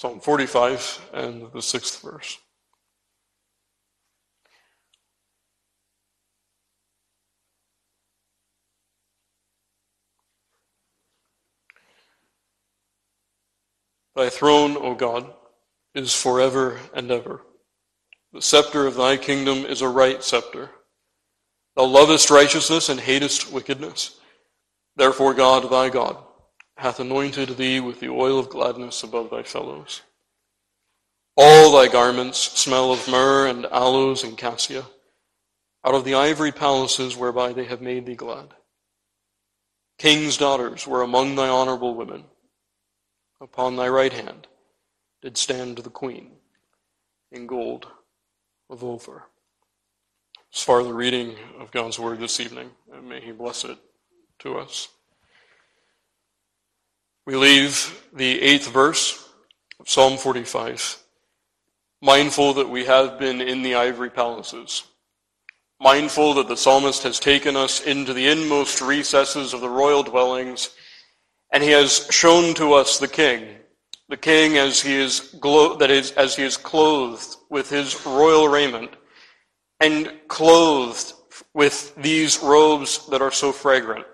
Psalm 45 and the sixth verse. Thy throne, O God, is forever and ever. The scepter of thy kingdom is a right scepter. Thou lovest righteousness and hatest wickedness. Therefore God, thy God, hath anointed thee with the oil of gladness above thy fellows. All thy garments smell of myrrh and aloes and cassia, out of the ivory palaces whereby they have made thee glad. King's daughters were among thy honorable women. Upon thy right hand did stand the queen in gold of Ophir. As far the reading of God's word this evening, and may He bless it to us. We leave the eighth verse of Psalm 45, mindful that we have been in the ivory palaces, mindful that the psalmist has taken us into the inmost recesses of the royal dwellings, and he has shown to us the king, the king as he is glo- that is as he is clothed with his royal raiment and clothed with these robes that are so fragrant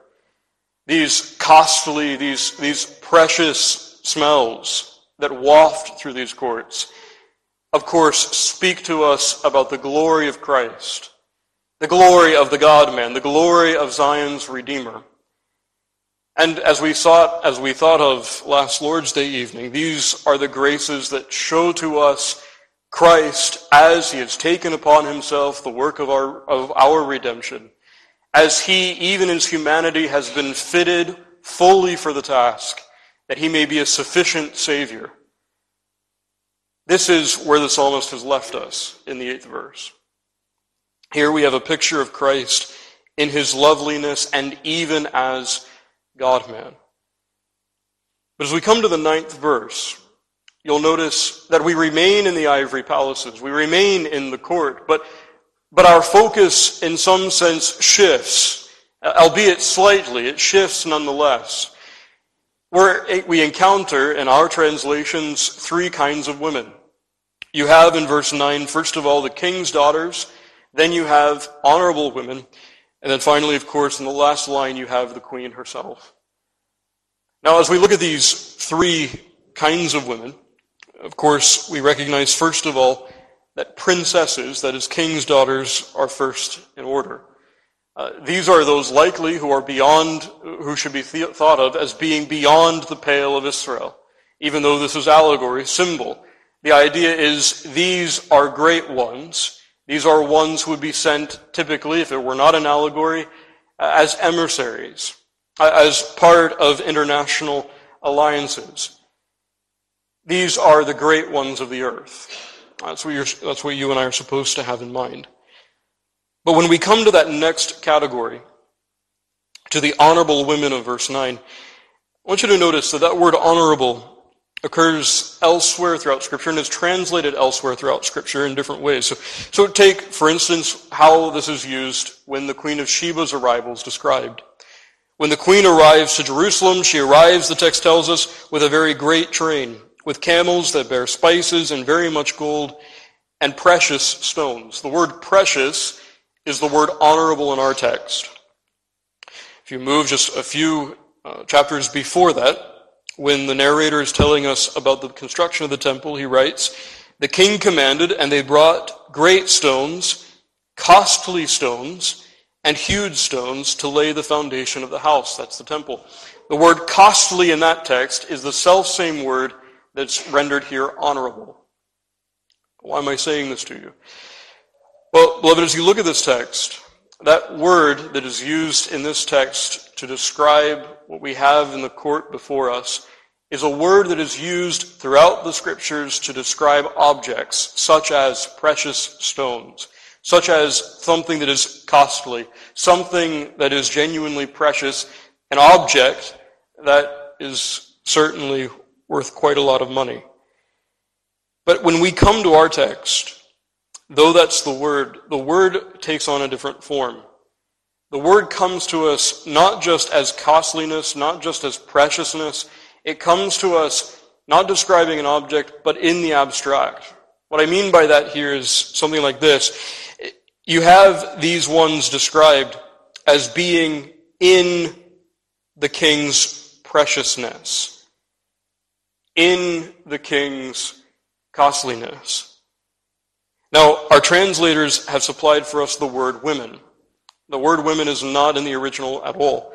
these costly these these precious smells that waft through these courts of course speak to us about the glory of Christ the glory of the God man the glory of Zion's redeemer. And as we thought, as we thought of last Lord's Day evening, these are the graces that show to us Christ as he has taken upon himself the work of our, of our redemption, as he, even in his humanity, has been fitted fully for the task, that he may be a sufficient Savior. This is where the psalmist has left us in the eighth verse. Here we have a picture of Christ in his loveliness and even as God man. But as we come to the ninth verse, you'll notice that we remain in the ivory palaces. We remain in the court, but, but our focus in some sense shifts, albeit slightly, it shifts nonetheless. Where we encounter in our translations three kinds of women. You have in verse 9, first of all, the king's daughters, then you have honorable women, and then finally, of course, in the last line, you have the queen herself. Now, as we look at these three kinds of women, of course, we recognize, first of all, that princesses, that is, king's daughters, are first in order. Uh, these are those likely who are beyond, who should be th- thought of as being beyond the pale of Israel. Even though this is allegory, symbol. The idea is these are great ones. These are ones who would be sent typically, if it were not an allegory, uh, as emissaries, uh, as part of international alliances. These are the great ones of the earth. That's what, that's what you and I are supposed to have in mind. But when we come to that next category, to the honorable women of verse 9, I want you to notice that that word honorable occurs elsewhere throughout Scripture and is translated elsewhere throughout Scripture in different ways. So, so take, for instance, how this is used when the Queen of Sheba's arrival is described. When the Queen arrives to Jerusalem, she arrives, the text tells us, with a very great train, with camels that bear spices and very much gold and precious stones. The word precious is the word honorable in our text. If you move just a few uh, chapters before that, when the narrator is telling us about the construction of the temple, he writes, The king commanded, and they brought great stones, costly stones, and huge stones to lay the foundation of the house. That's the temple. The word costly in that text is the self same word that's rendered here honorable. Why am I saying this to you? Well, beloved, as you look at this text, that word that is used in this text to describe what we have in the court before us is a word that is used throughout the scriptures to describe objects such as precious stones, such as something that is costly, something that is genuinely precious, an object that is certainly worth quite a lot of money. But when we come to our text, though that's the word, the word takes on a different form. The word comes to us not just as costliness, not just as preciousness, it comes to us not describing an object, but in the abstract. What I mean by that here is something like this. You have these ones described as being in the king's preciousness, in the king's costliness. Now, our translators have supplied for us the word women. The word women is not in the original at all.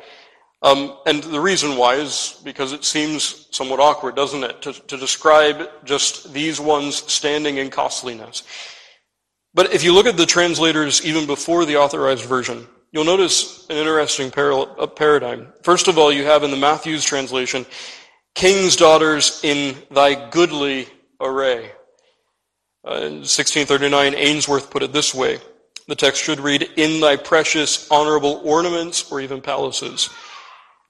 Um, and the reason why is because it seems somewhat awkward, doesn't it, to, to describe just these ones standing in costliness. But if you look at the translators even before the authorized version, you'll notice an interesting paradigm. First of all, you have in the Matthew's translation, king's daughters in thy goodly array. Uh, in 1639, Ainsworth put it this way. The text should read, in thy precious, honorable ornaments, or even palaces.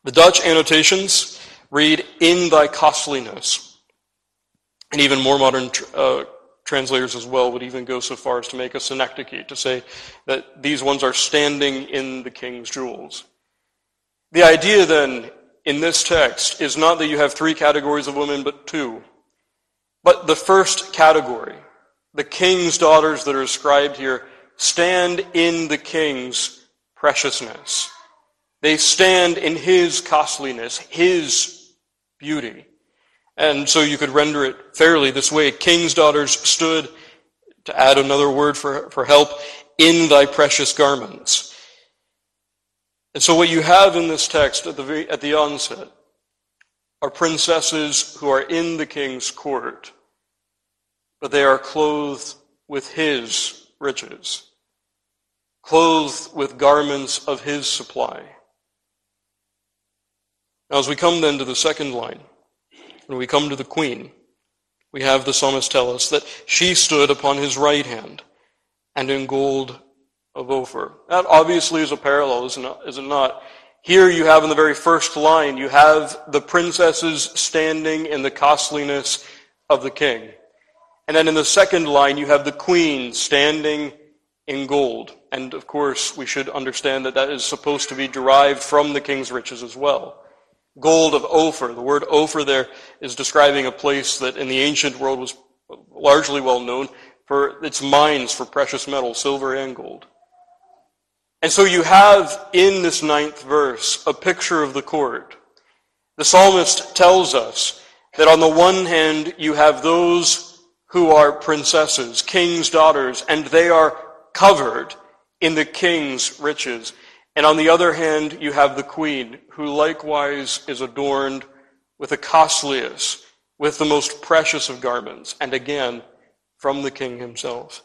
The Dutch annotations read, in thy costliness. And even more modern uh, translators as well would even go so far as to make a synecdoche, to say that these ones are standing in the king's jewels. The idea then in this text is not that you have three categories of women, but two. But the first category, the king's daughters that are described here, stand in the king's preciousness. They stand in his costliness, his beauty. And so you could render it fairly this way. King's daughters stood, to add another word for, for help, in thy precious garments. And so what you have in this text at the, at the onset are princesses who are in the king's court, but they are clothed with his riches, clothed with garments of his supply. Now, as we come then to the second line, when we come to the queen, we have the psalmist tell us that she stood upon his right hand and in gold of Ophir. That obviously is a parallel, is it not? Here you have in the very first line, you have the princesses standing in the costliness of the king. And then in the second line, you have the queen standing in gold. And of course, we should understand that that is supposed to be derived from the king's riches as well gold of Ophir. The word Ophir there is describing a place that in the ancient world was largely well known for its mines for precious metal, silver and gold. And so you have in this ninth verse a picture of the court. The psalmist tells us that on the one hand you have those who are princesses, king's daughters, and they are covered in the king's riches. And on the other hand, you have the queen, who likewise is adorned with the costliest, with the most precious of garments, and again, from the king himself.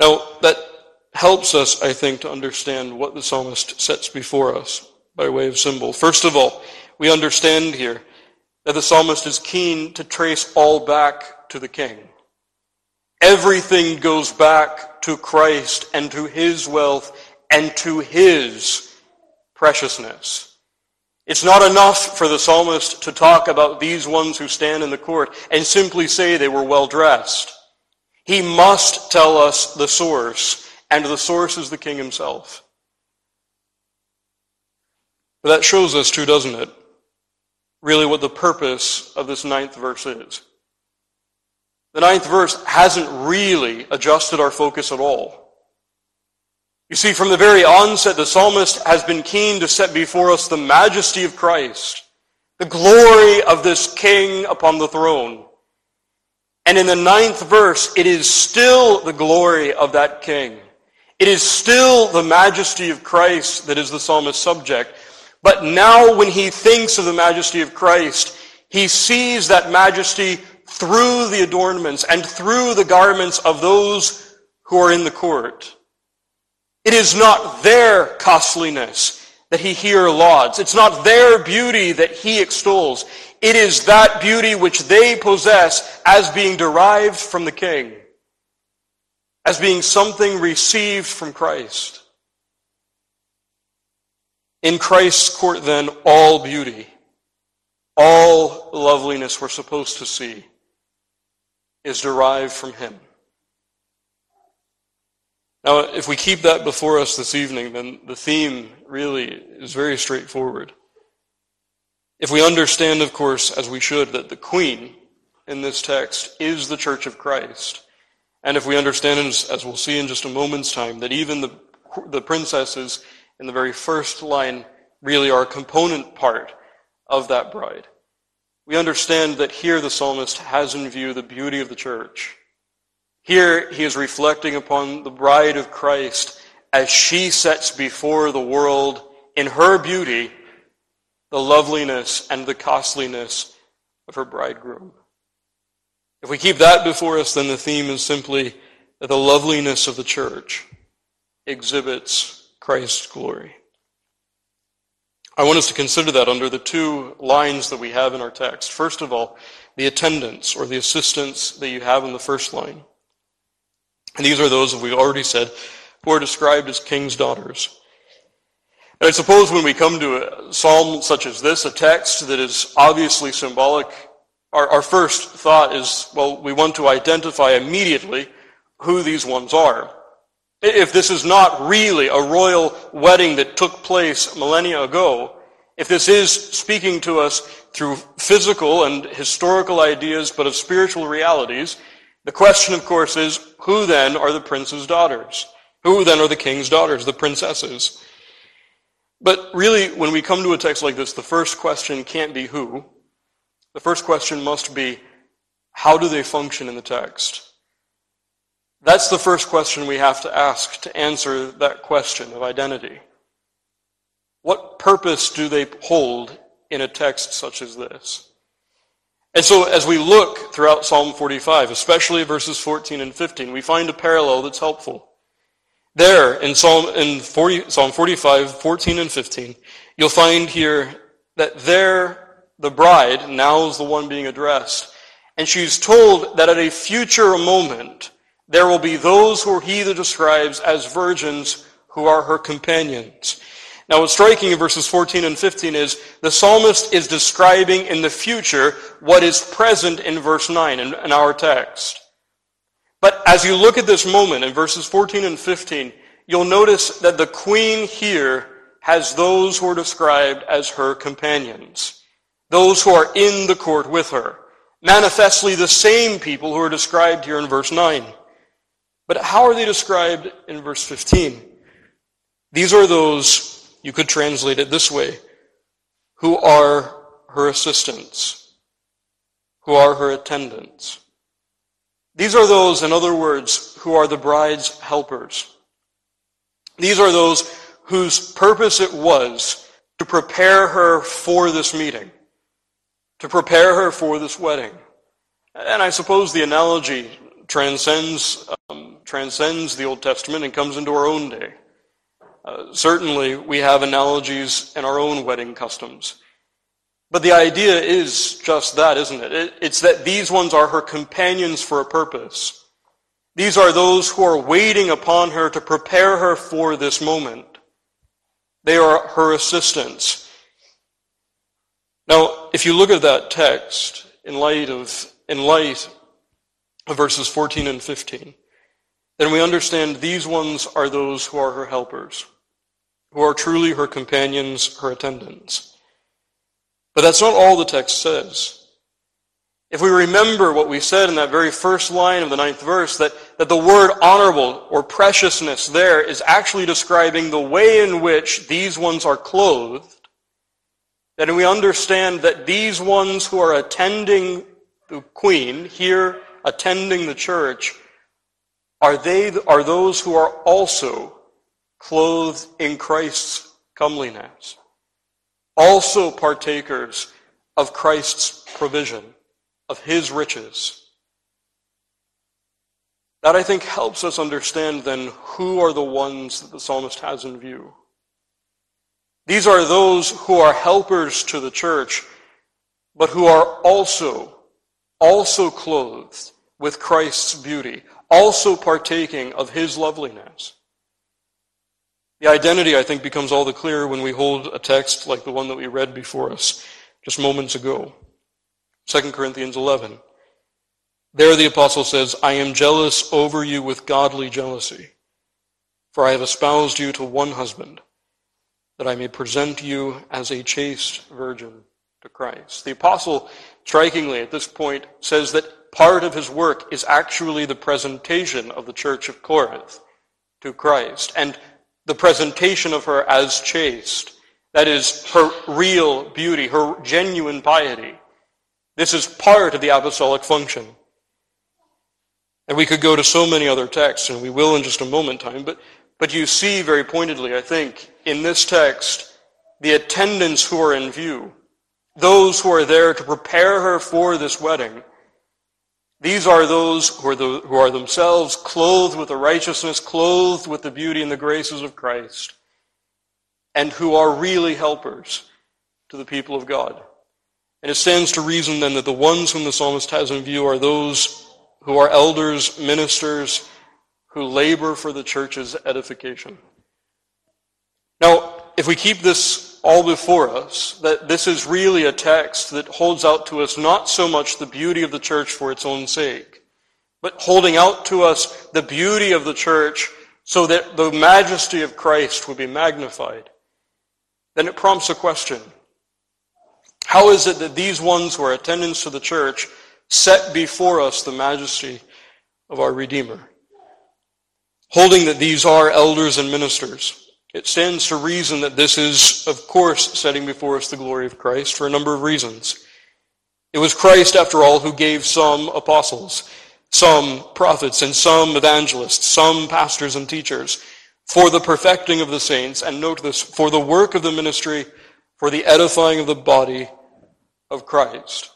Now, that helps us, I think, to understand what the psalmist sets before us by way of symbol. First of all, we understand here that the psalmist is keen to trace all back to the king. Everything goes back to Christ and to his wealth and to his preciousness. It's not enough for the psalmist to talk about these ones who stand in the court and simply say they were well dressed. He must tell us the source, and the source is the king himself. But that shows us too, doesn't it? Really what the purpose of this ninth verse is. The ninth verse hasn't really adjusted our focus at all. You see, from the very onset, the psalmist has been keen to set before us the majesty of Christ, the glory of this king upon the throne. And in the ninth verse, it is still the glory of that king. It is still the majesty of Christ that is the psalmist's subject. But now when he thinks of the majesty of Christ, he sees that majesty through the adornments and through the garments of those who are in the court. It is not their costliness that he here lauds. It's not their beauty that he extols. It is that beauty which they possess as being derived from the king, as being something received from Christ. In Christ's court, then, all beauty, all loveliness we're supposed to see is derived from him. Now, if we keep that before us this evening, then the theme really is very straightforward. If we understand, of course, as we should, that the queen in this text is the church of Christ, and if we understand, as we'll see in just a moment's time, that even the, the princesses in the very first line really are a component part of that bride, we understand that here the psalmist has in view the beauty of the church. Here he is reflecting upon the bride of Christ as she sets before the world in her beauty the loveliness and the costliness of her bridegroom. If we keep that before us, then the theme is simply that the loveliness of the church exhibits Christ's glory. I want us to consider that under the two lines that we have in our text. First of all, the attendants or the assistants that you have in the first line. And these are those, as we've already said, who are described as king's daughters. And I suppose when we come to a psalm such as this, a text that is obviously symbolic, our, our first thought is, well, we want to identify immediately who these ones are. If this is not really a royal wedding that took place millennia ago, if this is speaking to us through physical and historical ideas, but of spiritual realities, the question, of course, is who then are the prince's daughters? Who then are the king's daughters, the princesses? But really, when we come to a text like this, the first question can't be who. The first question must be how do they function in the text? That's the first question we have to ask to answer that question of identity. What purpose do they hold in a text such as this? And so as we look throughout Psalm 45, especially verses 14 and 15, we find a parallel that's helpful. There in Psalm, in 40, Psalm 45, 14 and 15, you'll find here that there the bride now is the one being addressed. And she's told that at a future moment, there will be those who he describes as virgins who are her companions. Now, what's striking in verses 14 and 15 is the psalmist is describing in the future what is present in verse 9 in, in, our text. But as you look at this moment in verses 14 and 15, you'll notice that the queen here has those who are described as her companions, those who are in the court with her, manifestly the same people who are described here in verse 9. But how are they described in verse 15? These are those, you could translate it this way, who are her assistants, who are her attendants. These are those, in other words, who are the bride's helpers. These are those whose purpose it was to prepare her for this meeting, to prepare her for this wedding. And I suppose the analogy transcends, um, transcends the Old Testament and comes into our own day. Uh, certainly, we have analogies in our own wedding customs. But the idea is just that, isn't it? it? It's that these ones are her companions for a purpose. These are those who are waiting upon her to prepare her for this moment. They are her assistants. Now, if you look at that text in light of, in light verses 14 and 15, then we understand these ones are those who are her helpers, who are truly her companions, her attendants. But that's not all the text says. If we remember what we said in that very first line of the ninth verse, that, that the word honorable or preciousness there is actually describing the way in which these ones are clothed, then we understand that these ones who are attending the queen here attending the church, are they are those who are also clothed in Christ's comeliness, also partakers of Christ's provision, of his riches. That I think helps us understand then who are the ones that the psalmist has in view. These are those who are helpers to the church, but who are also, also clothed with Christ's beauty, also partaking of his loveliness. The identity, I think, becomes all the clearer when we hold a text like the one that we read before us just moments ago. 2 Corinthians 11. There the apostle says, I am jealous over you with godly jealousy, for I have espoused you to one husband, that I may present you as a chaste virgin to Christ. The apostle, strikingly at this point, says that part of his work is actually the presentation of the church of Corinth to Christ, and the presentation of her as chaste. That is, her real beauty, her genuine piety. This is part of the apostolic function. And we could go to so many other texts, and we will in just a moment time, but, but you see very pointedly, I think, in this text, the attendants who are in view, those who are there to prepare her for this wedding. These are those who are, the, who are themselves clothed with the righteousness, clothed with the beauty and the graces of Christ, and who are really helpers to the people of God. And it stands to reason then that the ones whom the psalmist has in view are those who are elders, ministers, who labor for the church's edification. Now, if we keep this all before us, that this is really a text that holds out to us not so much the beauty of the church for its own sake, but holding out to us the beauty of the church so that the majesty of Christ would be magnified, then it prompts a question. How is it that these ones who are attendants to the church set before us the majesty of our Redeemer? Holding that these are elders and ministers, it stands to reason that this is, of course, setting before us the glory of Christ for a number of reasons. It was Christ, after all, who gave some apostles, some prophets, and some evangelists, some pastors and teachers for the perfecting of the saints, and note this, for the work of the ministry for the edifying of the body of Christ.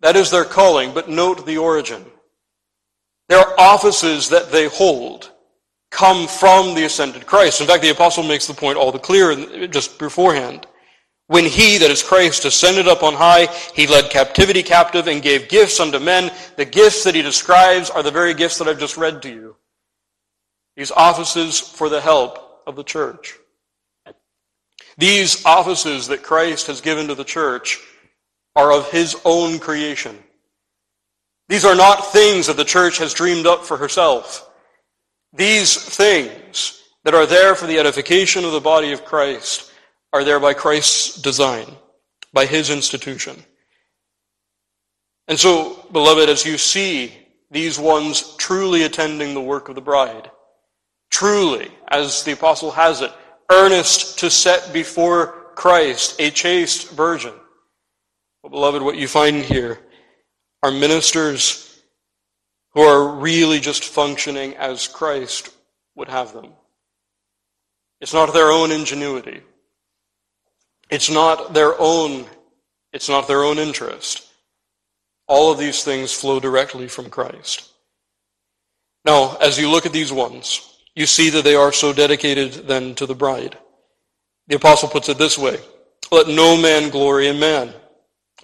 That is their calling, but note the origin. Their offices that they hold come from the ascended Christ. In fact, the apostle makes the point all the clearer just beforehand. When he, that is Christ, ascended up on high, he led captivity captive and gave gifts unto men. The gifts that he describes are the very gifts that I've just read to you. These offices for the help of the church. These offices that Christ has given to the church are of his own creation. These are not things that the church has dreamed up for herself. These things that are there for the edification of the body of Christ are there by Christ's design, by his institution. And so, beloved, as you see these ones truly attending the work of the bride, truly, as the apostle has it, earnest to set before Christ a chaste virgin. Well, beloved, what you find here are ministers who are really just functioning as Christ would have them. It's not their own ingenuity. It's not their own, it's not their own interest. All of these things flow directly from Christ. Now, as you look at these ones, you see that they are so dedicated then to the bride. The apostle puts it this way Let no man glory in man.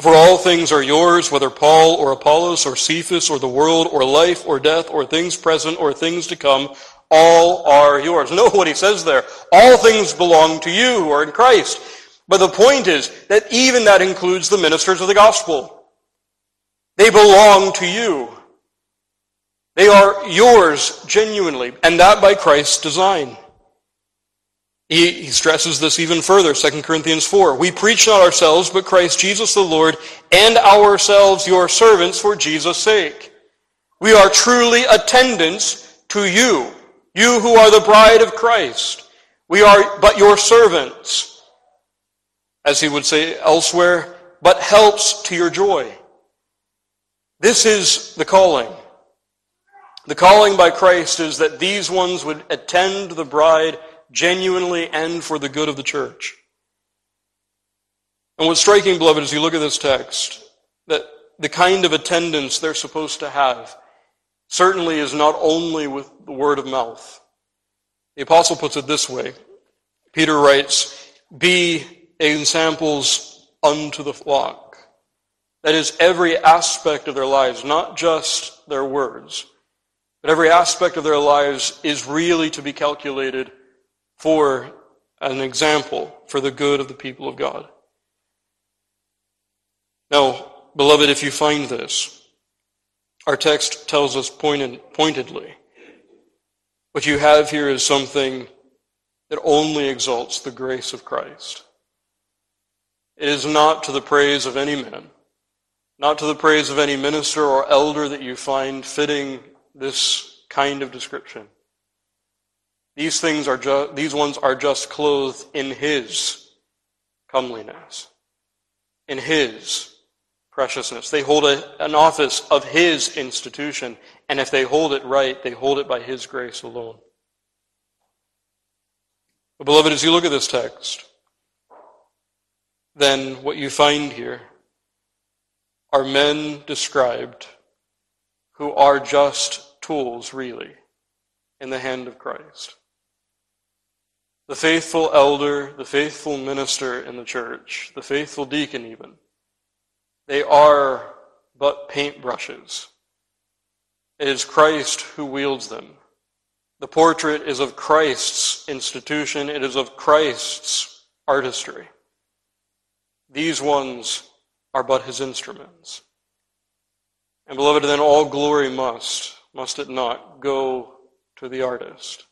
For all things are yours, whether Paul or Apollos or Cephas or the world or life or death or things present or things to come, all are yours. Know what he says there. All things belong to you who are in Christ. But the point is that even that includes the ministers of the gospel. They belong to you. They are yours genuinely, and that by Christ's design. He, he, stresses this even further, 2 Corinthians 4. We preach not ourselves, but Christ Jesus the Lord, and ourselves your servants for Jesus' sake. We are truly attendants to you, you who are the bride of Christ. We are but your servants, as he would say elsewhere, but helps to your joy. This is the calling. The calling by Christ is that these ones would attend the bride genuinely and for the good of the church. And what's striking, beloved, as you look at this text, that the kind of attendance they're supposed to have certainly is not only with the word of mouth. The apostle puts it this way. Peter writes, Be ensamples unto the flock. That is, every aspect of their lives, not just their words. But every aspect of their lives is really to be calculated for an example for the good of the people of God. Now, beloved, if you find this, our text tells us pointed, pointedly what you have here is something that only exalts the grace of Christ. It is not to the praise of any man, not to the praise of any minister or elder that you find fitting this kind of description. These things are ju- these ones are just clothed in his comeliness, in his preciousness. They hold a, an office of his institution, and if they hold it right, they hold it by his grace alone. But beloved, as you look at this text, then what you find here are men described who are just tools, really, in the hand of Christ. The faithful elder, the faithful minister in the church, the faithful deacon even, they are but paintbrushes. It is Christ who wields them. The portrait is of Christ's institution. It is of Christ's artistry. These ones are but his instruments. And beloved, then all glory must, must it not, go to the artist.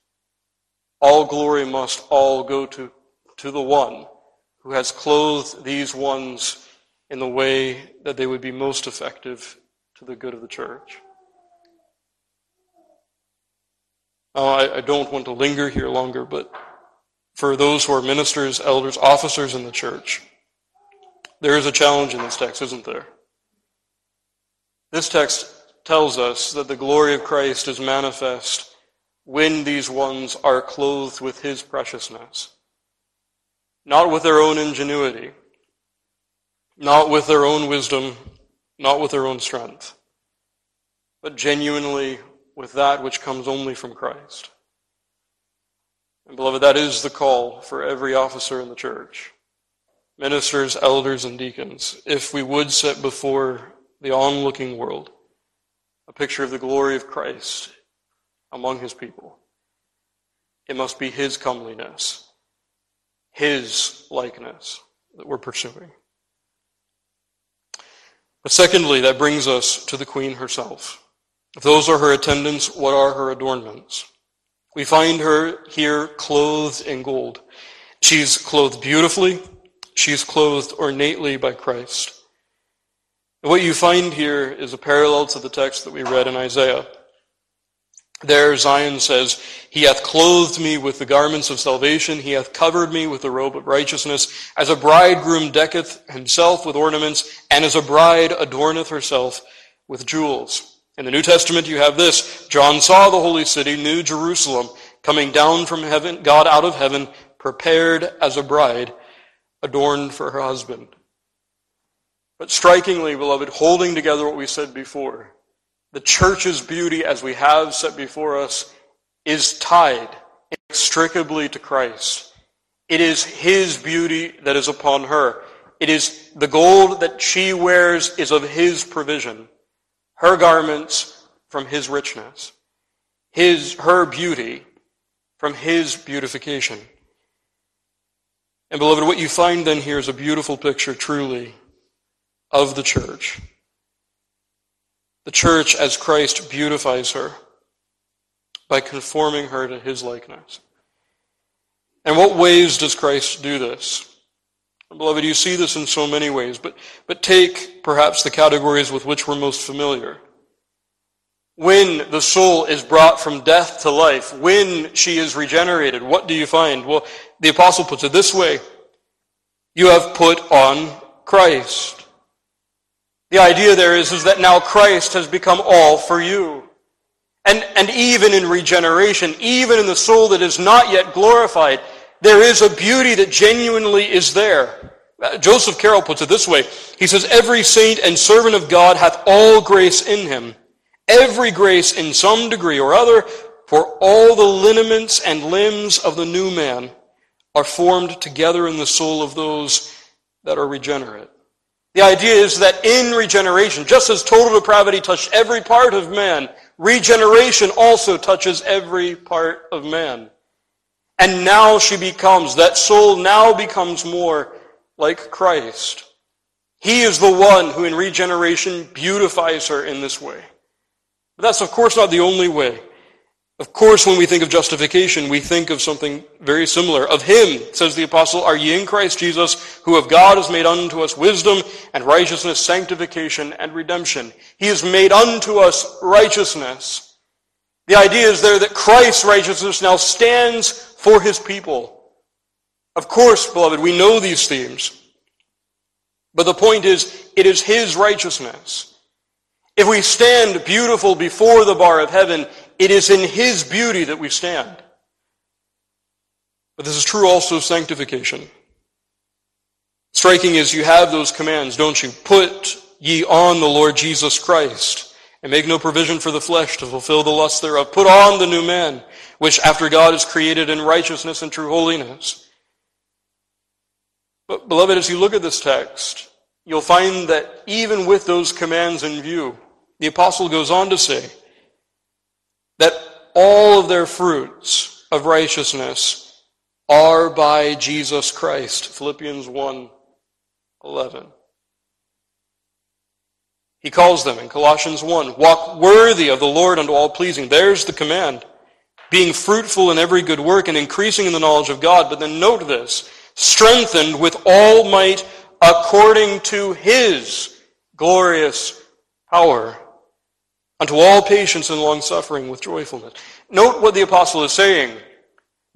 All glory must all go to, to the one who has clothed these ones in the way that they would be most effective to the good of the church. Now, I, I don't want to linger here longer, but for those who are ministers, elders, officers in the church, there is a challenge in this text, isn't there? This text tells us that the glory of Christ is manifest when these ones are clothed with his preciousness. Not with their own ingenuity, not with their own wisdom, not with their own strength, but genuinely with that which comes only from Christ. And beloved, that is the call for every officer in the church, ministers, elders, and deacons, if we would set before the onlooking world a picture of the glory of Christ among his people. It must be his comeliness, his likeness that we're pursuing. But secondly, that brings us to the queen herself. If those are her attendants, what are her adornments? We find her here clothed in gold. She's clothed beautifully. She's clothed ornately by Christ. And what you find here is a parallel to the text that we read in Isaiah. There Zion says, He hath clothed me with the garments of salvation, He hath covered me with the robe of righteousness, as a bridegroom decketh himself with ornaments, and as a bride adorneth herself with jewels. In the New Testament you have this, John saw the holy city, New Jerusalem, coming down from heaven, God out of heaven, prepared as a bride, adorned for her husband. But strikingly, beloved, holding together what we said before, the church's beauty, as we have set before us, is tied inextricably to Christ. It is His beauty that is upon her. It is the gold that she wears is of His provision. Her garments from His richness. His, her beauty from His beautification. And beloved, what you find then here is a beautiful picture truly of the church. The church, as Christ beautifies her by conforming her to his likeness. And what ways does Christ do this? Beloved, you see this in so many ways, but, but take perhaps the categories with which we're most familiar. When the soul is brought from death to life, when she is regenerated, what do you find? Well, the apostle puts it this way. You have put on Christ. The idea there is, is that now Christ has become all for you. And, and even in regeneration, even in the soul that is not yet glorified, there is a beauty that genuinely is there. Uh, Joseph Caryl puts it this way. He says, Every saint and servant of God hath all grace in him, every grace in some degree or other, for all the lineaments and limbs of the new man are formed together in the soul of those that are regenerate. The idea is that in regeneration, just as total depravity touched every part of man, regeneration also touches every part of man. And now she becomes, that soul now becomes more like Christ. He is the one who in regeneration beautifies her in this way. But that's of course not the only way. Of course, when we think of justification, we think of something very similar. Of him, says the apostle, are ye in Christ Jesus, who of God has made unto us wisdom and righteousness, sanctification and redemption. He has made unto us righteousness. The idea is there that Christ's righteousness now stands for his people. Of course, beloved, we know these themes. But the point is, it is his righteousness. If we stand beautiful before the bar of heaven, it is in His beauty that we stand. But this is true also of sanctification. Striking is you have those commands, don't you? Put ye on the Lord Jesus Christ, and make no provision for the flesh to fulfill the lust thereof. Put on the new man, which after God is created in righteousness and true holiness. But, beloved, as you look at this text, you'll find that even with those commands in view, the apostle goes on to say, that all of their fruits of righteousness are by Jesus Christ. Philippians 1 11. He calls them in Colossians 1 walk worthy of the Lord unto all pleasing. There's the command. Being fruitful in every good work and increasing in the knowledge of God. But then note this strengthened with all might according to his glorious power unto all patience and long suffering with joyfulness. Note what the apostle is saying.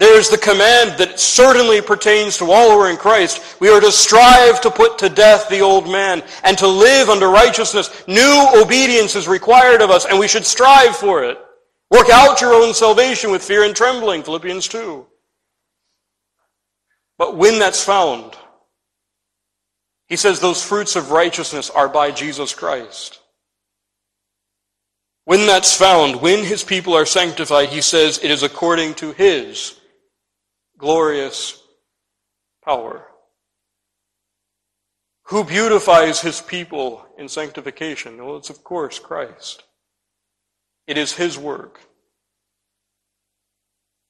There's the command that certainly pertains to all who are in Christ. We are to strive to put to death the old man and to live under righteousness. New obedience is required of us and we should strive for it. Work out your own salvation with fear and trembling, Philippians 2. But when that's found, he says those fruits of righteousness are by Jesus Christ. When that's found, when his people are sanctified, he says it is according to his glorious power. Who beautifies his people in sanctification? Well, it's of course Christ. It is his work.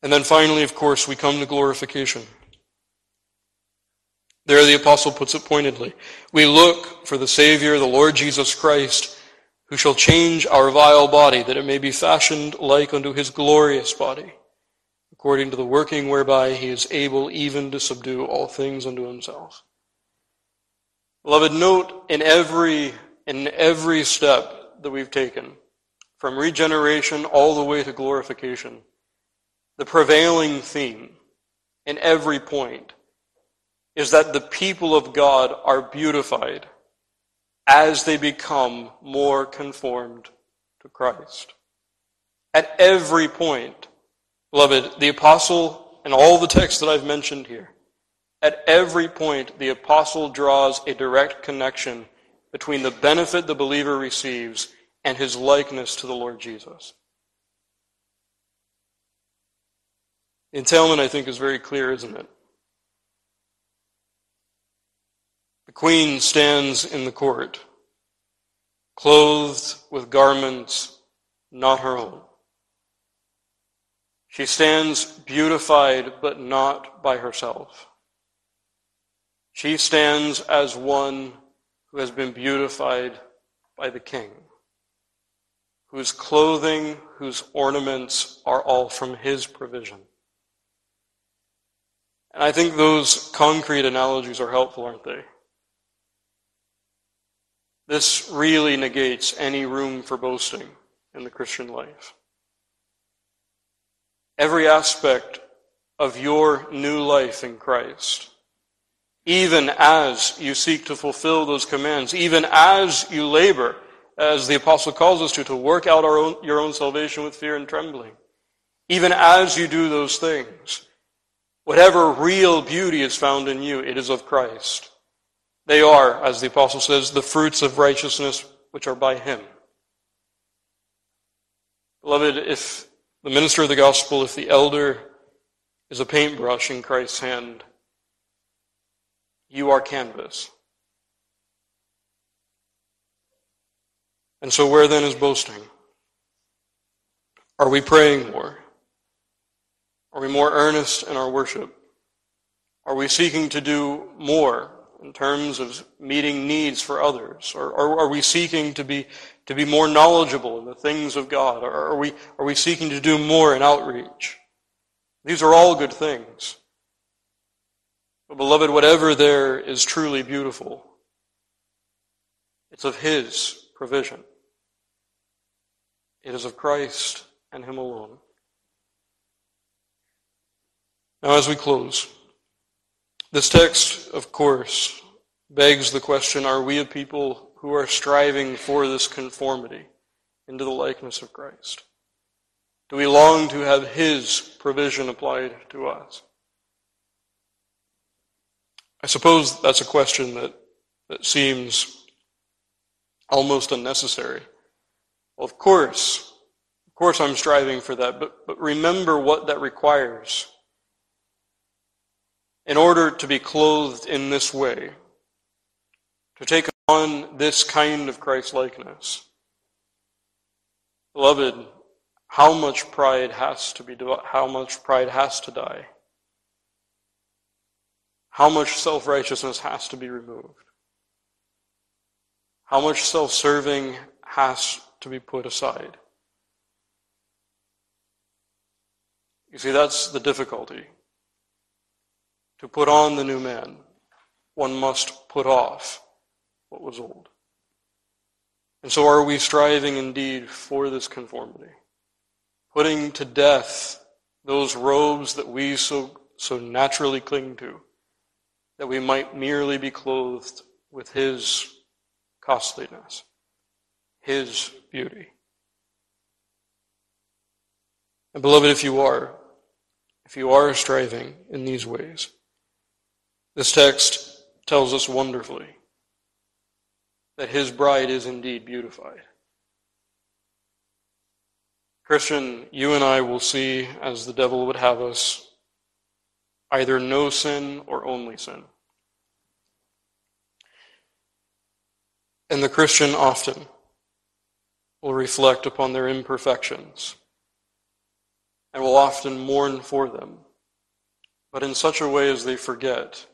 And then finally, of course, we come to glorification. There the apostle puts it pointedly. We look for the Savior, the Lord Jesus Christ, who shall change our vile body, that it may be fashioned like unto his glorious body, according to the working whereby he is able even to subdue all things unto himself. Beloved, note in every, in every step that we've taken, from regeneration all the way to glorification, the prevailing theme in every point is that the people of God are beautified as they become more conformed to Christ. At every point, beloved, the apostle and all the texts that I've mentioned here, at every point, the apostle draws a direct connection between the benefit the believer receives and his likeness to the Lord Jesus. Entailment, I think, is very clear, isn't it? Queen stands in the court, clothed with garments not her own. She stands beautified, but not by herself. She stands as one who has been beautified by the king, whose clothing, whose ornaments are all from his provision. And I think those concrete analogies are helpful, aren't they? This really negates any room for boasting in the Christian life. Every aspect of your new life in Christ, even as you seek to fulfill those commands, even as you labor, as the apostle calls us to, to work out own, your own salvation with fear and trembling, even as you do those things, whatever real beauty is found in you, it is of Christ. They are, as the apostle says, the fruits of righteousness which are by him. Beloved, if the minister of the gospel, if the elder is a paintbrush in Christ's hand, you are canvas. And so, where then is boasting? Are we praying more? Are we more earnest in our worship? Are we seeking to do more in terms of meeting needs for others? Or, or are we seeking to be, to be more knowledgeable in the things of God? Or are we, are we seeking to do more in outreach? These are all good things. But beloved, whatever there is truly beautiful, it's of His provision. It is of Christ and Him alone. Now, as we close, this text, of course, begs the question are we a people who are striving for this conformity into the likeness of Christ? Do we long to have His provision applied to us? I suppose that's a question that, that seems almost unnecessary. Well, of course, of course I'm striving for that, but, but remember what that requires. In order to be clothed in this way, to take on this kind of Christ likeness, beloved, how much pride has to be how much pride has to die? How much self-righteousness has to be removed? How much self-serving has to be put aside? You see, that's the difficulty. To put on the new man, one must put off what was old. And so are we striving indeed for this conformity? Putting to death those robes that we so, so naturally cling to, that we might merely be clothed with His costliness, His beauty. And beloved, if you are, if you are striving in these ways, this text tells us wonderfully that his bride is indeed beautified. Christian, you and I will see, as the devil would have us, either no sin or only sin. And the Christian often will reflect upon their imperfections and will often mourn for them, but in such a way as they forget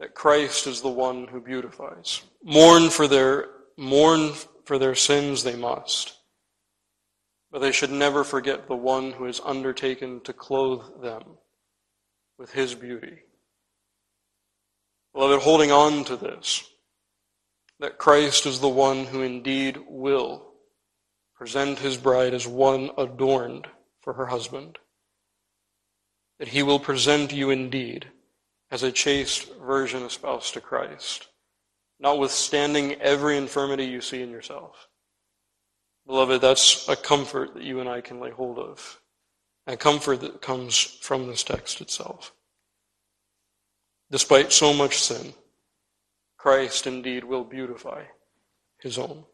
that Christ is the one who beautifies. Mourn for their mourn for their sins they must. But they should never forget the one who has undertaken to clothe them with his beauty. Beloved, holding on to this, that Christ is the one who indeed will present his bride as one adorned for her husband. That he will present you indeed as a chaste virgin espoused to Christ, notwithstanding every infirmity you see in yourself. Beloved, that's a comfort that you and I can lay hold of, a comfort that comes from this text itself. Despite so much sin, Christ indeed will beautify his own.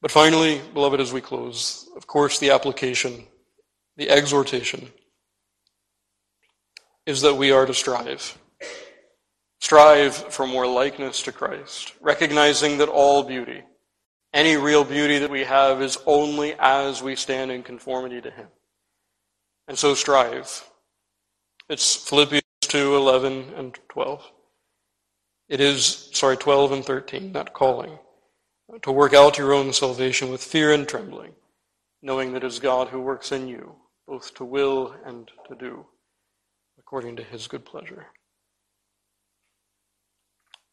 But finally, beloved, as we close, of course, the application, the exhortation is that we are to strive. Strive for more likeness to Christ, recognizing that all beauty, any real beauty that we have, is only as we stand in conformity to Him. And so strive. It's Philippians 2 11 and 12. It is, sorry, 12 and 13, that calling. To work out your own salvation with fear and trembling, knowing that it is God who works in you, both to will and to do, according to his good pleasure.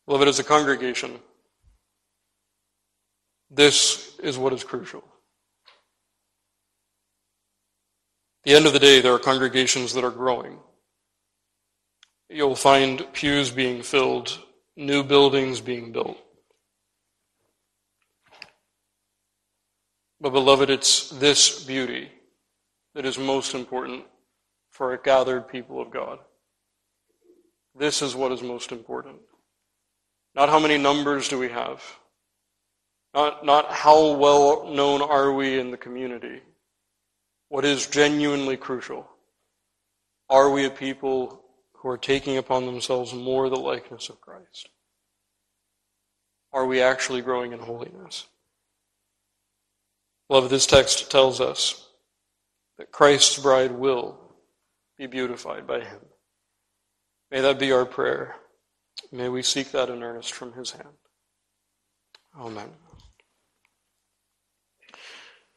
Beloved, as a congregation, this is what is crucial. At the end of the day, there are congregations that are growing. You'll find pews being filled new buildings being built. But, beloved, it's this beauty that is most important for a gathered people of God. This is what is most important. Not how many numbers do we have. Not, not how well known are we in the community. What is genuinely crucial. Are we a people who are taking upon themselves more the likeness of Christ? Are we actually growing in holiness? Love, this text tells us that Christ's bride will be beautified by him. May that be our prayer. May we seek that in earnest from his hand. Amen.